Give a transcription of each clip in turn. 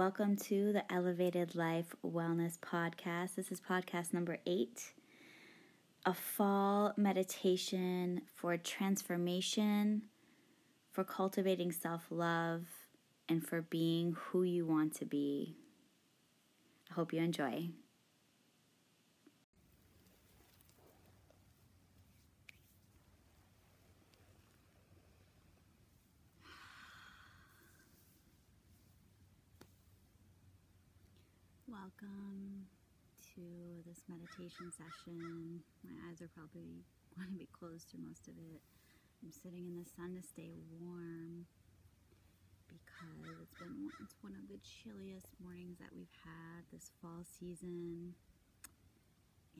Welcome to the Elevated Life Wellness Podcast. This is podcast number eight a fall meditation for transformation, for cultivating self love, and for being who you want to be. I hope you enjoy. Welcome to this meditation session. My eyes are probably going to be closed through most of it. I'm sitting in the sun to stay warm because it's been it's one of the chilliest mornings that we've had this fall season.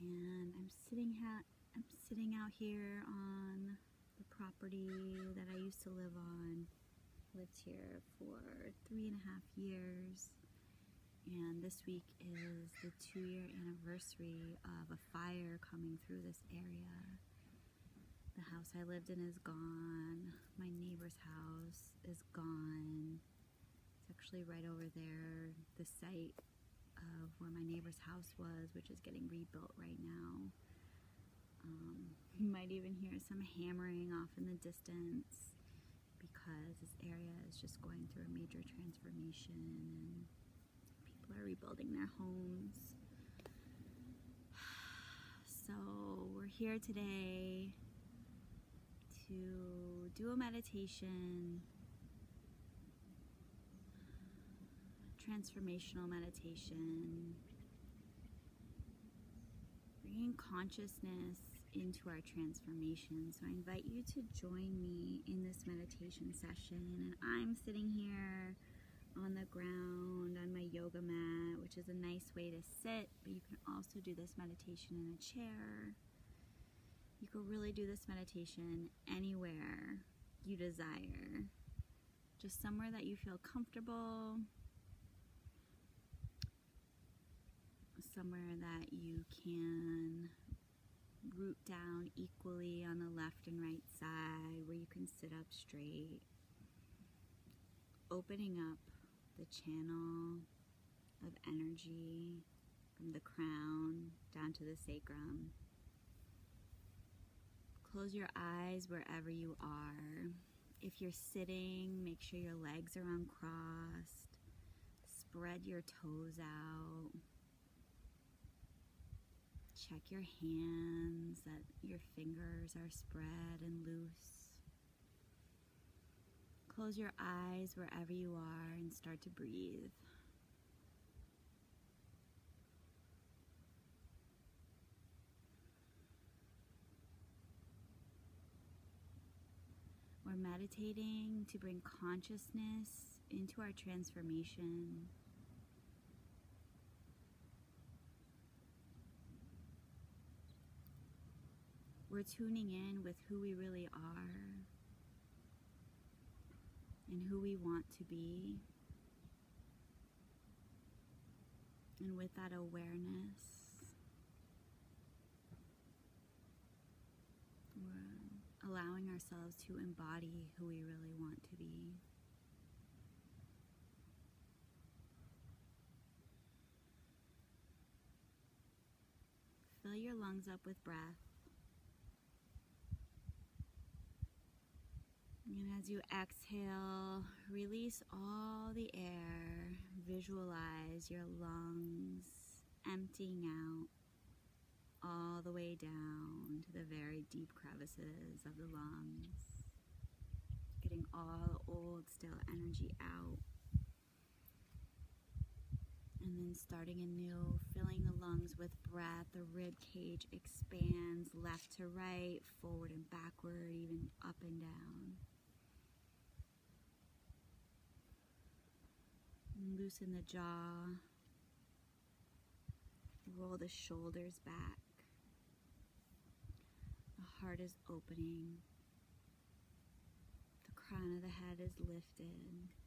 And I'm sitting ha- I'm sitting out here on the property that I used to live on. Lived here for three and a half years and this week is the two year anniversary of a fire coming through this area. The house I lived in is gone, my neighbor's house is gone. It's actually right over there, the site of where my neighbor's house was, which is getting rebuilt right now. Um, you might even hear some hammering off in the distance because this area is just going through a major transformation people are rebuilding their homes. So, we're here today to do a meditation, transformational meditation, bringing consciousness into our transformation. So, I invite you to join me in this meditation session. And I'm sitting here on the ground on my yoga mat, which is a nice way to sit, but you can also do this meditation in a chair. You can really do this meditation anywhere you desire, just somewhere that you feel comfortable, somewhere that you can root down equally on the left and right side, where you can sit up straight, opening up the channel of energy from the crown down to the sacrum. Close your eyes wherever you are. If you're sitting, make sure your legs are uncrossed. Spread your toes out. Check your hands that your fingers are spread and loose. Close your eyes wherever you are and start to breathe. We're meditating to bring consciousness into our transformation. We're tuning in with who we really are and who we want to be. And with that awareness, allowing ourselves to embody who we really want to be. Fill your lungs up with breath. And as you exhale, release all the air. Visualize your lungs emptying out all the way down to the very deep crevices of the lungs. Getting all the old, stale energy out. And then starting anew, filling the lungs with breath. The rib cage expands left to right, forward and backward, even up and down. Loosen the jaw. Roll the shoulders back. The heart is opening. The crown of the head is lifted.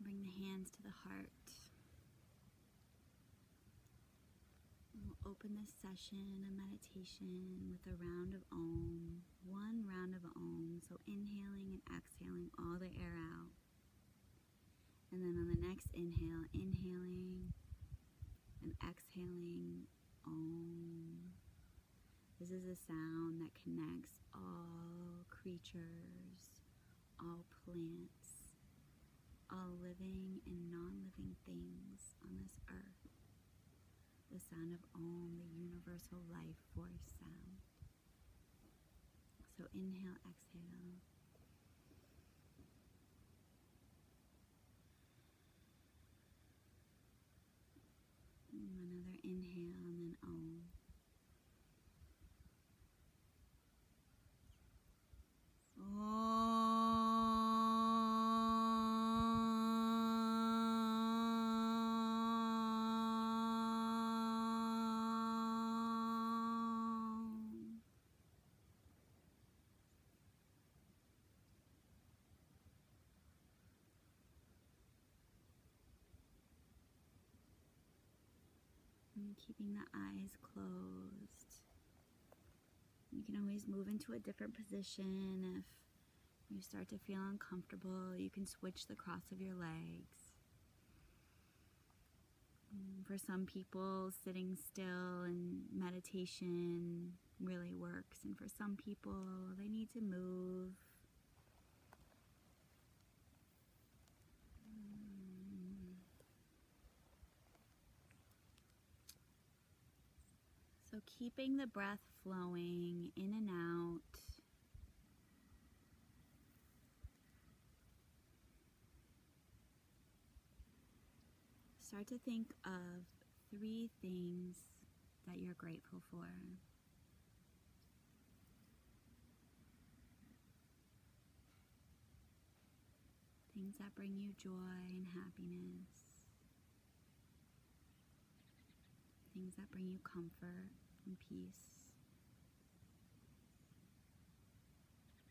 Bring the hands to the heart. And we'll open this session of meditation with a round of Om, one round of Om. So inhaling and exhaling all the air out. And then on the next inhale, inhaling and exhaling Om. This is a sound that connects all creatures, all plants, all living and non living things on this earth. The sound of Om, the universal life force sound. So inhale, exhale. Another inhale and then Om. Keeping the eyes closed. You can always move into a different position if you start to feel uncomfortable. You can switch the cross of your legs. Mm, for some people, sitting still and meditation really works, and for some people, they need to move. Keeping the breath flowing in and out. Start to think of three things that you're grateful for. Things that bring you joy and happiness. Things that bring you comfort peace.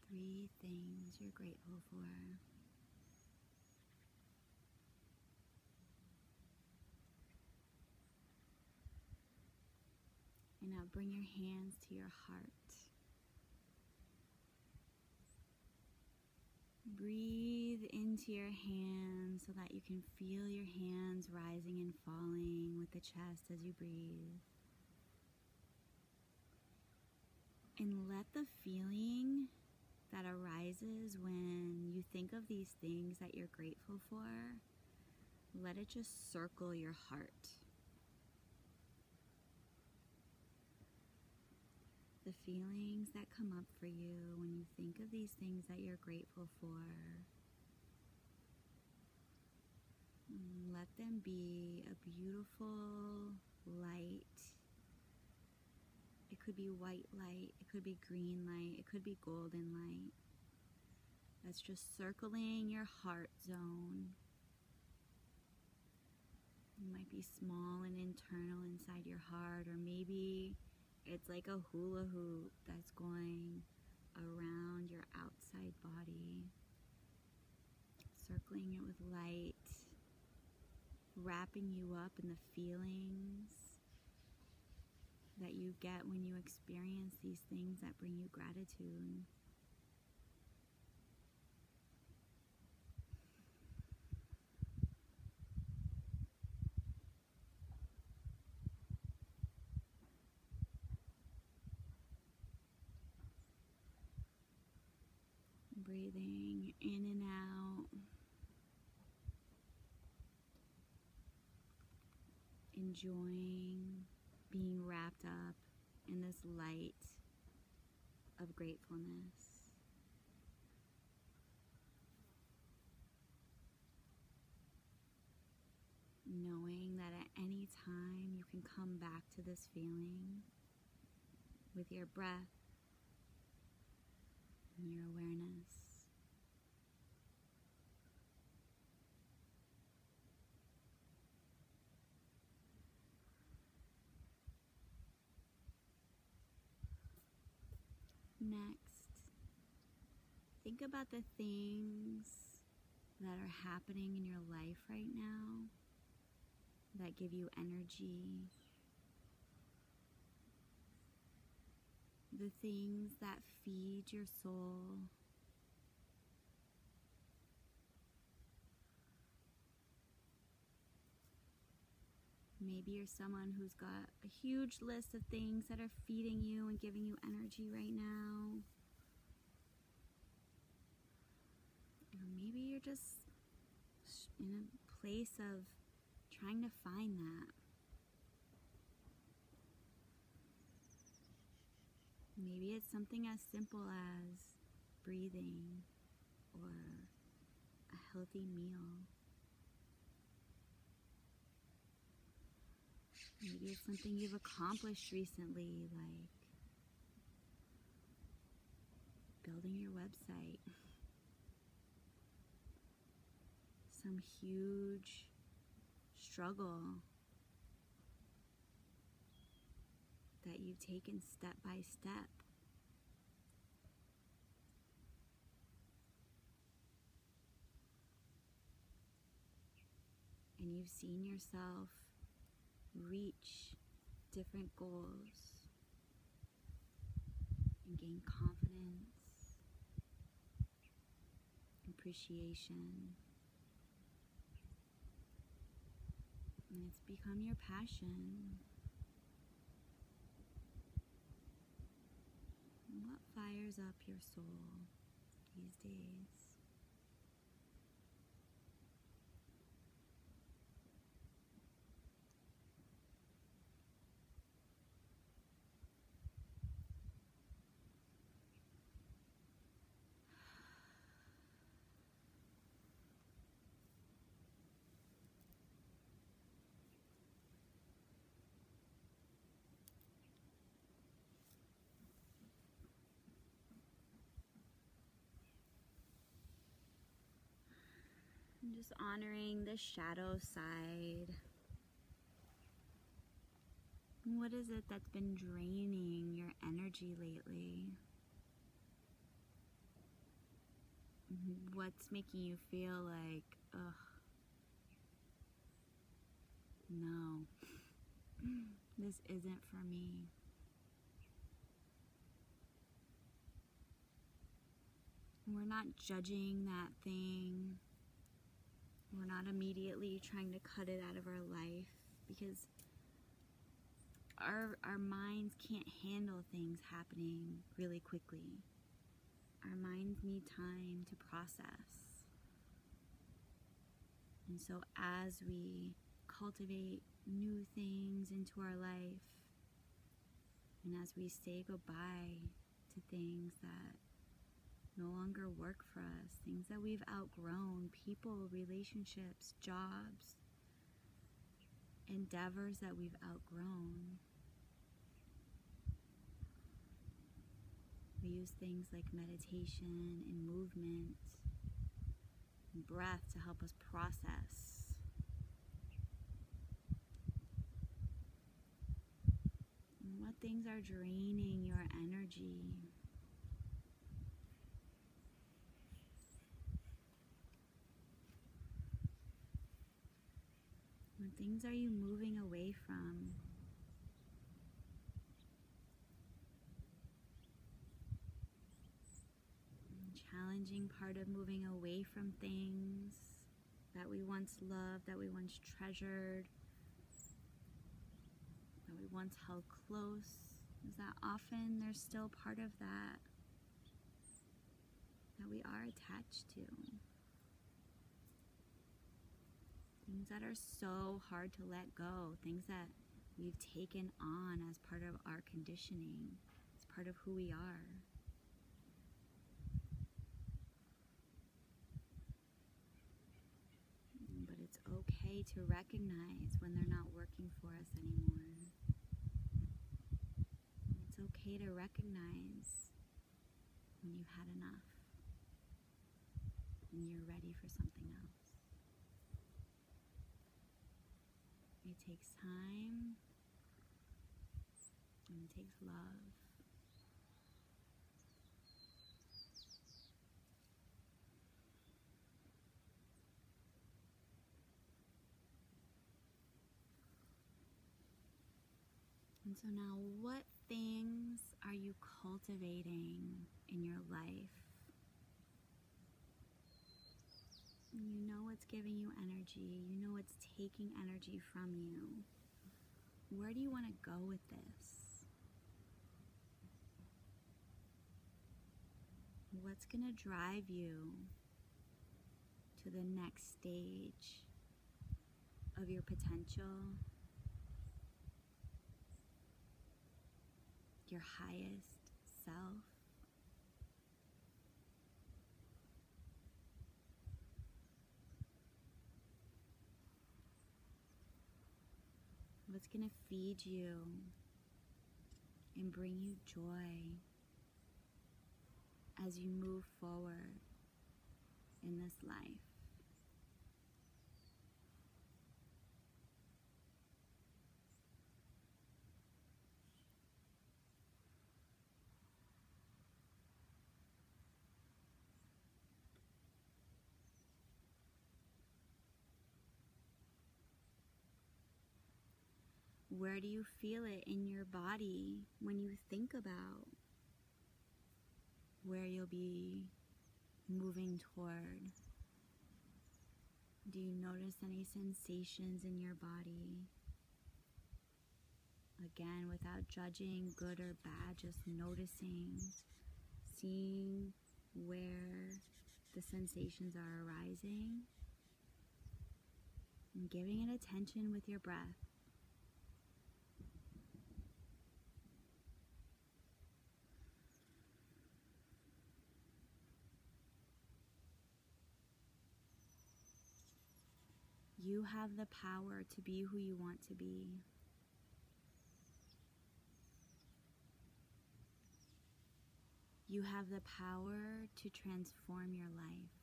Three things you're grateful for. And now bring your hands to your heart. Breathe into your hands so that you can feel your hands rising and falling with the chest as you breathe. And let the feeling that arises when you think of these things that you're grateful for, let it just circle your heart. The feelings that come up for you when you think of these things that you're grateful for, let them be a beautiful light could be white light, it could be green light, it could be golden light. That's just circling your heart zone. It might be small and internal inside your heart, or maybe it's like a hula hoop that's going around your outside body, circling it with light, wrapping you up in the feelings that you get when you experience these things that bring you gratitude. Breathing in and out. Enjoying being wrapped up in this light of gratefulness. Knowing that at any time you can come back to this feeling with your breath and your awareness. Next, think about the things that are happening in your life right now that give you energy. The things that feed your soul. Maybe you're someone who's got a huge list of things that are feeding you and giving you energy right now. Or maybe you're just in a place of trying to find that. Maybe it's something as simple as breathing or a healthy meal. Maybe it's something you've accomplished recently, like building your website. Some huge struggle that you've taken step by step. And you've seen yourself reach different goals and gain confidence, appreciation. And it's become your passion. What fires up your soul these days? I'm just honoring the shadow side. What is it that's been draining your energy lately? What's making you feel like, ugh, no, this isn't for me? We're not judging that thing. Trying to cut it out of our life because our our minds can't handle things happening really quickly. Our minds need time to process. And so as we cultivate new things into our life and as we say goodbye to things that no longer work for us, things that we've outgrown, people, relationships, jobs, endeavors that we've outgrown. We use things like meditation and movement and breath to help us process. What things are draining your energy? What things are you moving away from? challenging part of moving away from things that we once loved, that we once treasured, that we once held close, is that often there's still part of that that we are attached to. Things that are so hard to let go, things that we've taken on as part of our conditioning, as part of who we are. But it's okay to recognize when they're not working for us anymore. It's okay to recognize when you've had enough and you're ready for something else. takes time and it takes love. And so now, what things are you cultivating in your life You know what's giving you energy, you know what's taking energy from you. Where do you want to go with this? What's going to drive you to the next stage of your potential? Your highest self? What's going to feed you and bring you joy as you move forward in this life? Where do you feel it in your body when you think about where you'll be moving toward? Do you notice any sensations in your body? Again, without judging good or bad, just noticing, seeing where the sensations are arising, and giving it attention with your breath. You have the power to be who you want to be. You have the power to transform your life.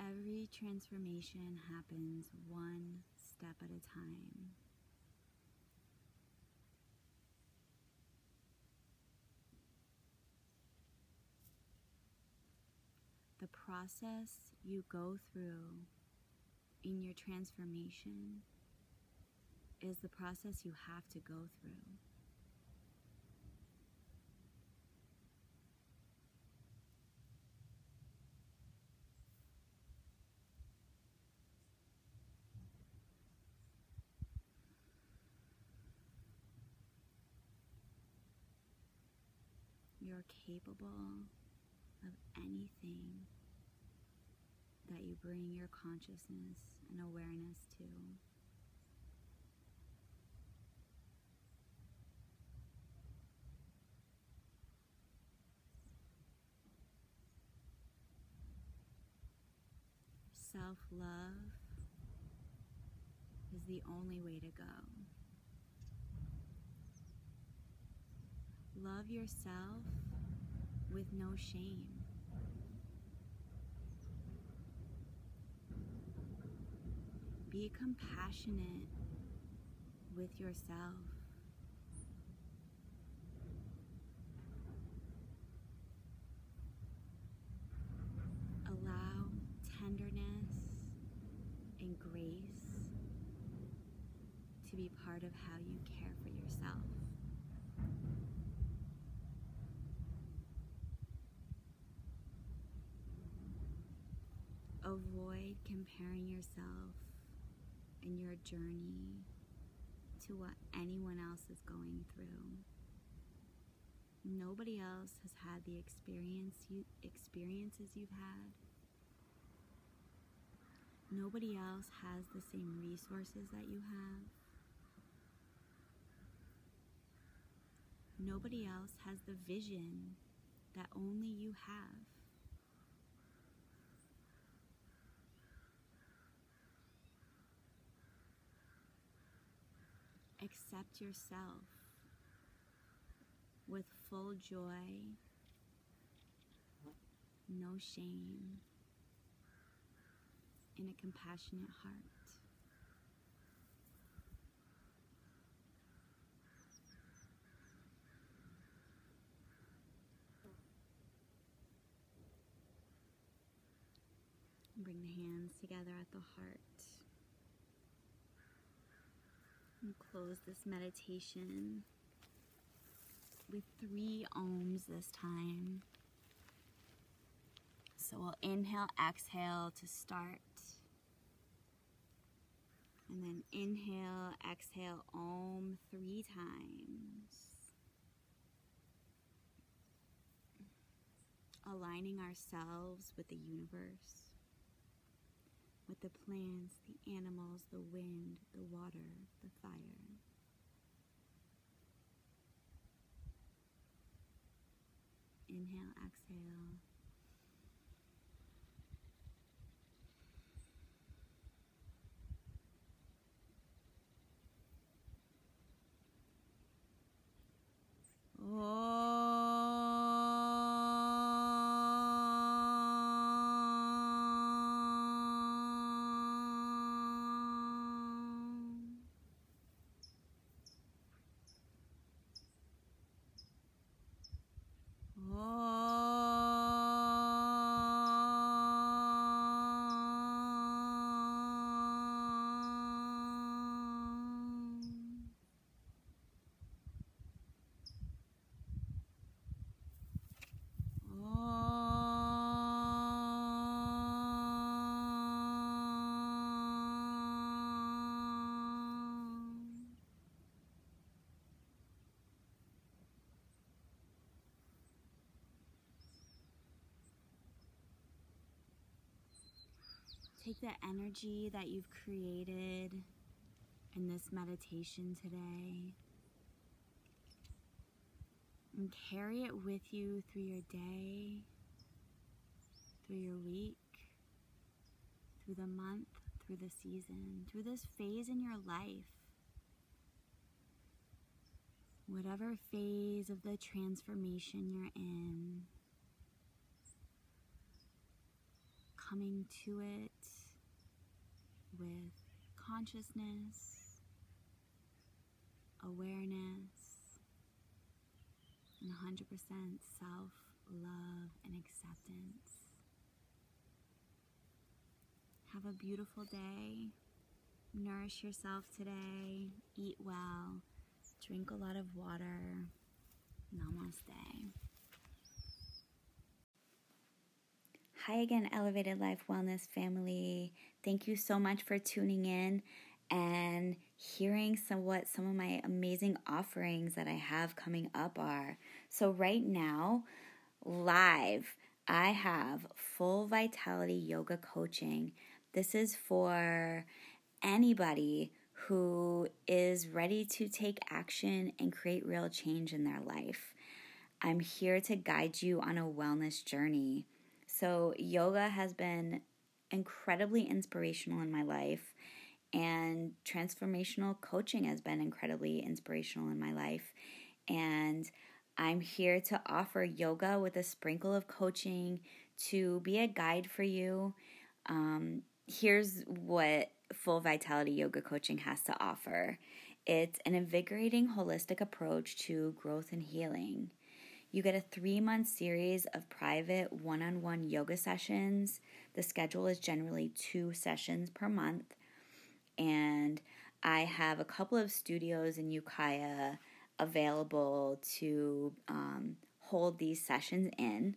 Every transformation happens one step at a time. The process you go through in your transformation is the process you have to go through. You're capable of anything that you bring your consciousness and awareness to. Self love is the only way to go. Love yourself with no shame. Be compassionate with yourself. Allow tenderness and grace to be part of how you care for yourself. Comparing yourself and your journey to what anyone else is going through. Nobody else has had the experience you, experiences you've had. Nobody else has the same resources that you have. Nobody else has the vision that only you have. Accept yourself with full joy, no shame, and a compassionate heart. Bring the hands together at the heart. And close this meditation with three oms this time. So we'll inhale, exhale to start. And then inhale, exhale, om three times. Aligning ourselves with the universe, with the plants, the animals, the wind, the water, the fire. Inhale, exhale. Take the energy that you've created in this meditation today and carry it with you through your day, through your week, through the month, through the season, through this phase in your life. Whatever phase of the transformation you're in, coming to it with consciousness, awareness, and 100% self love and acceptance. Have a beautiful day. Nourish yourself today. Eat well. Drink a lot of water. Namaste. Hi again, Elevated Life Wellness family. Thank you so much for tuning in and hearing some what some of my amazing offerings that I have coming up are. So right now, live, I have full vitality yoga coaching. This is for anybody who is ready to take action and create real change in their life. I'm here to guide you on a wellness journey. So, yoga has been incredibly inspirational in my life, and transformational coaching has been incredibly inspirational in my life. And I'm here to offer yoga with a sprinkle of coaching to be a guide for you. Um, here's what Full Vitality Yoga Coaching has to offer it's an invigorating, holistic approach to growth and healing. You get a three month series of private one on one yoga sessions. The schedule is generally two sessions per month. And I have a couple of studios in Ukiah available to um, hold these sessions in.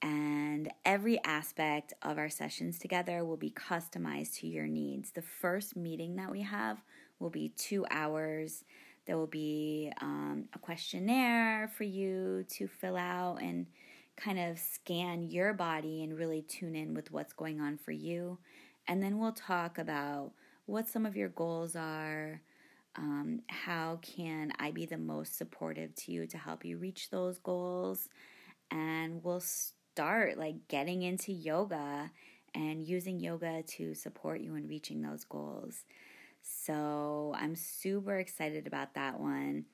And every aspect of our sessions together will be customized to your needs. The first meeting that we have will be two hours there will be um, a questionnaire for you to fill out and kind of scan your body and really tune in with what's going on for you. And then we'll talk about what some of your goals are. Um, how can I be the most supportive to you to help you reach those goals? And we'll start like getting into yoga and using yoga to support you in reaching those goals. So I'm super excited about that one.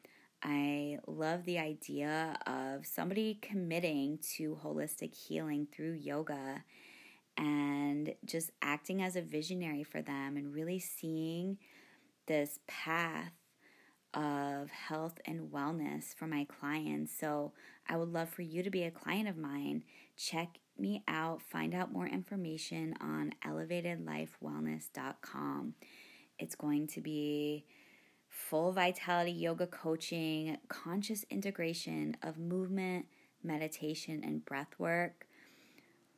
I love the idea of somebody committing to holistic healing through yoga and just acting as a visionary for them and really seeing this path of health and wellness for my clients. So I would love for you to be a client of mine. Check me out, find out more information on elevatedlifewellness.com. It's going to be full vitality yoga coaching, conscious integration of movement, meditation, and breath work,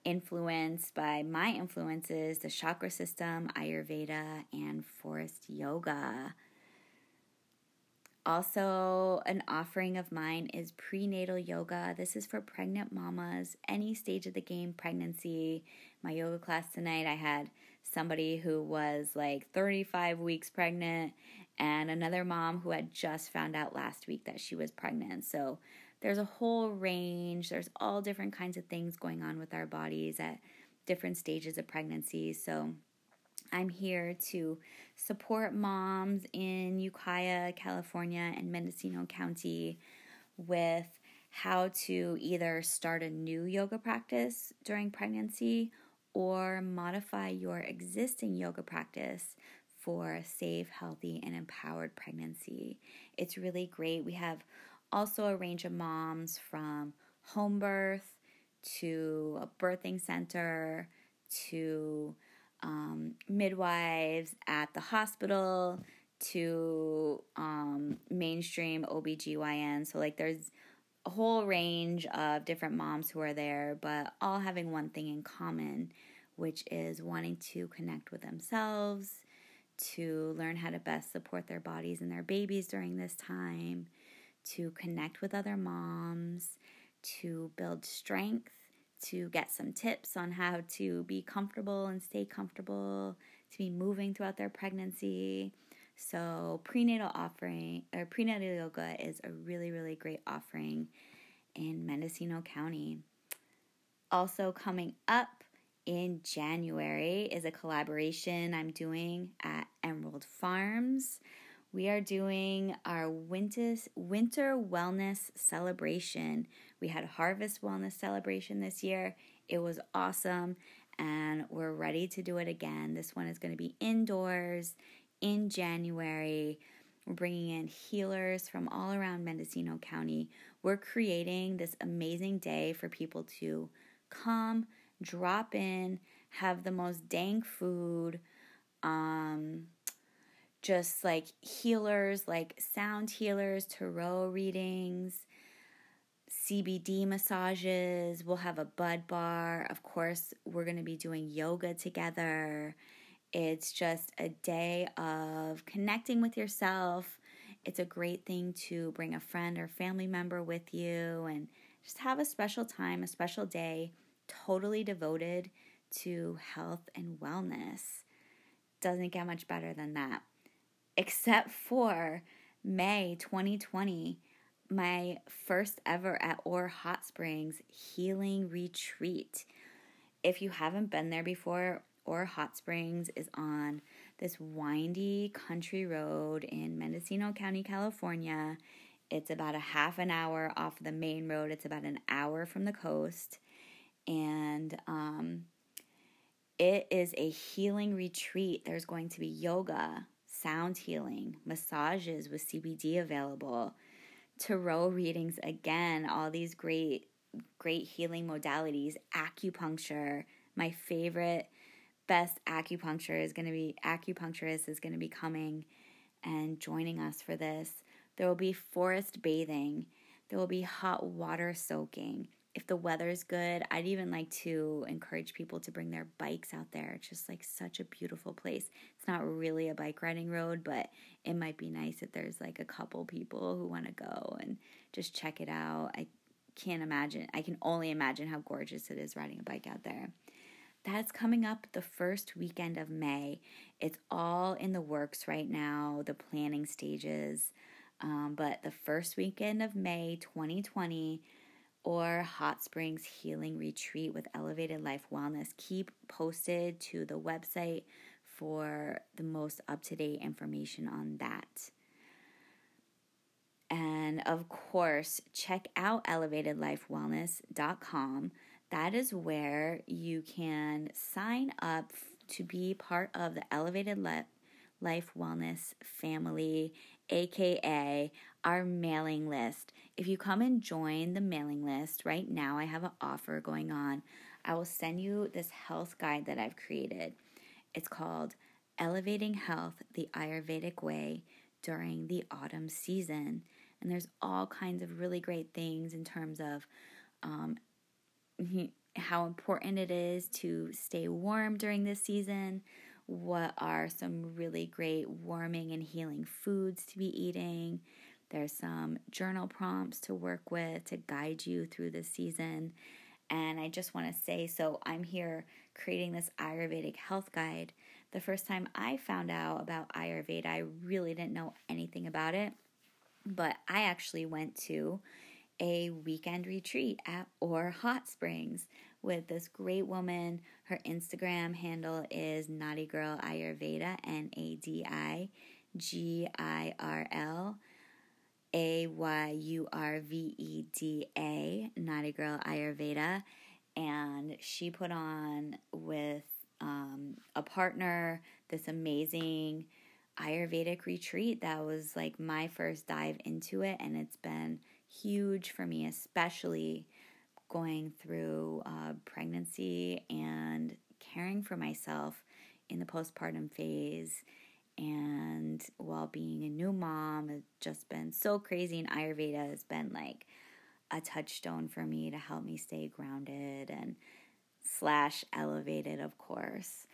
influenced by my influences, the chakra system, Ayurveda, and forest yoga. Also, an offering of mine is prenatal yoga. This is for pregnant mamas, any stage of the game pregnancy. My yoga class tonight, I had somebody who was like 35 weeks pregnant and another mom who had just found out last week that she was pregnant. So, there's a whole range, there's all different kinds of things going on with our bodies at different stages of pregnancy. So, I'm here to support moms in Ukiah, California, and Mendocino County with how to either start a new yoga practice during pregnancy or modify your existing yoga practice for a safe, healthy, and empowered pregnancy. It's really great. We have also a range of moms from home birth to a birthing center to um, midwives at the hospital to um, mainstream OBGYN. So, like, there's a whole range of different moms who are there, but all having one thing in common, which is wanting to connect with themselves, to learn how to best support their bodies and their babies during this time, to connect with other moms, to build strength to get some tips on how to be comfortable and stay comfortable, to be moving throughout their pregnancy. So, prenatal offering or prenatal yoga is a really, really great offering in Mendocino County. Also, coming up in January is a collaboration I'm doing at Emerald Farms. We are doing our winter, winter wellness celebration we had harvest wellness celebration this year. It was awesome, and we're ready to do it again. This one is going to be indoors in January. We're bringing in healers from all around Mendocino County. We're creating this amazing day for people to come, drop in, have the most dank food, um, just like healers, like sound healers, tarot readings, CBD massages. We'll have a bud bar. Of course, we're going to be doing yoga together. It's just a day of connecting with yourself. It's a great thing to bring a friend or family member with you and just have a special time, a special day, totally devoted to health and wellness. Doesn't get much better than that. Except for May 2020 my first ever at Orr Hot Springs healing retreat. If you haven't been there before, Orr Hot Springs is on this windy country road in Mendocino County, California. It's about a half an hour off the main road. It's about an hour from the coast. And um, it is a healing retreat. There's going to be yoga, sound healing, massages with CBD available tarot readings again, all these great, great healing modalities, acupuncture. My favorite, best acupuncture is going to be acupuncturist is going to be coming and joining us for this. There will be forest bathing. There will be hot water soaking if the weather's good, I'd even like to encourage people to bring their bikes out there. It's just like such a beautiful place. It's not really a bike riding road, but it might be nice if there's like a couple people who want to go and just check it out. I can't imagine, I can only imagine how gorgeous it is riding a bike out there. That's coming up the first weekend of May. It's all in the works right now, the planning stages. Um, but the first weekend of May 2020, Orr Hot Springs Healing Retreat with Elevated Life Wellness. Keep posted to the website for the most up to date information on that. And of course, check out elevatedlifewellness.com. That is where you can sign up to be part of the Elevated Life Wellness family, aka our mailing list. If you come and join the mailing list right now, I have an offer going on. I will send you this health guide that I've created. It's called Elevating Health the Ayurvedic Way during the autumn season. And there's all kinds of really great things in terms of um, how important it is to stay warm during this season. What are some really great warming and healing foods to be eating? There's some journal prompts to work with to guide you through this season. And I just want to say so I'm here creating this Ayurvedic health guide. The first time I found out about Ayurveda, I really didn't know anything about it. But I actually went to a weekend retreat at Orr Hot Springs with this great woman. Her Instagram handle is Nadi Girl Ayurveda, N A D I G I R L A Y U R V E D A, Nadi Girl Ayurveda. And she put on with um, a partner this amazing Ayurvedic retreat that was like my first dive into it, and it's been huge for me, especially going through uh, pregnancy and caring for myself in the postpartum phase. And while being a new mom has just been so crazy and ayurveda has been like a touchstone for me to help me stay grounded and slash elevated of course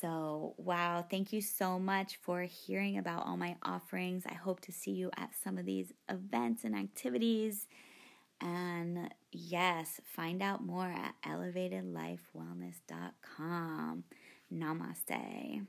so wow thank you so much for hearing about all my offerings i hope to see you at some of these events and activities and yes, find out more at elevatedlifewellness.com. Namaste.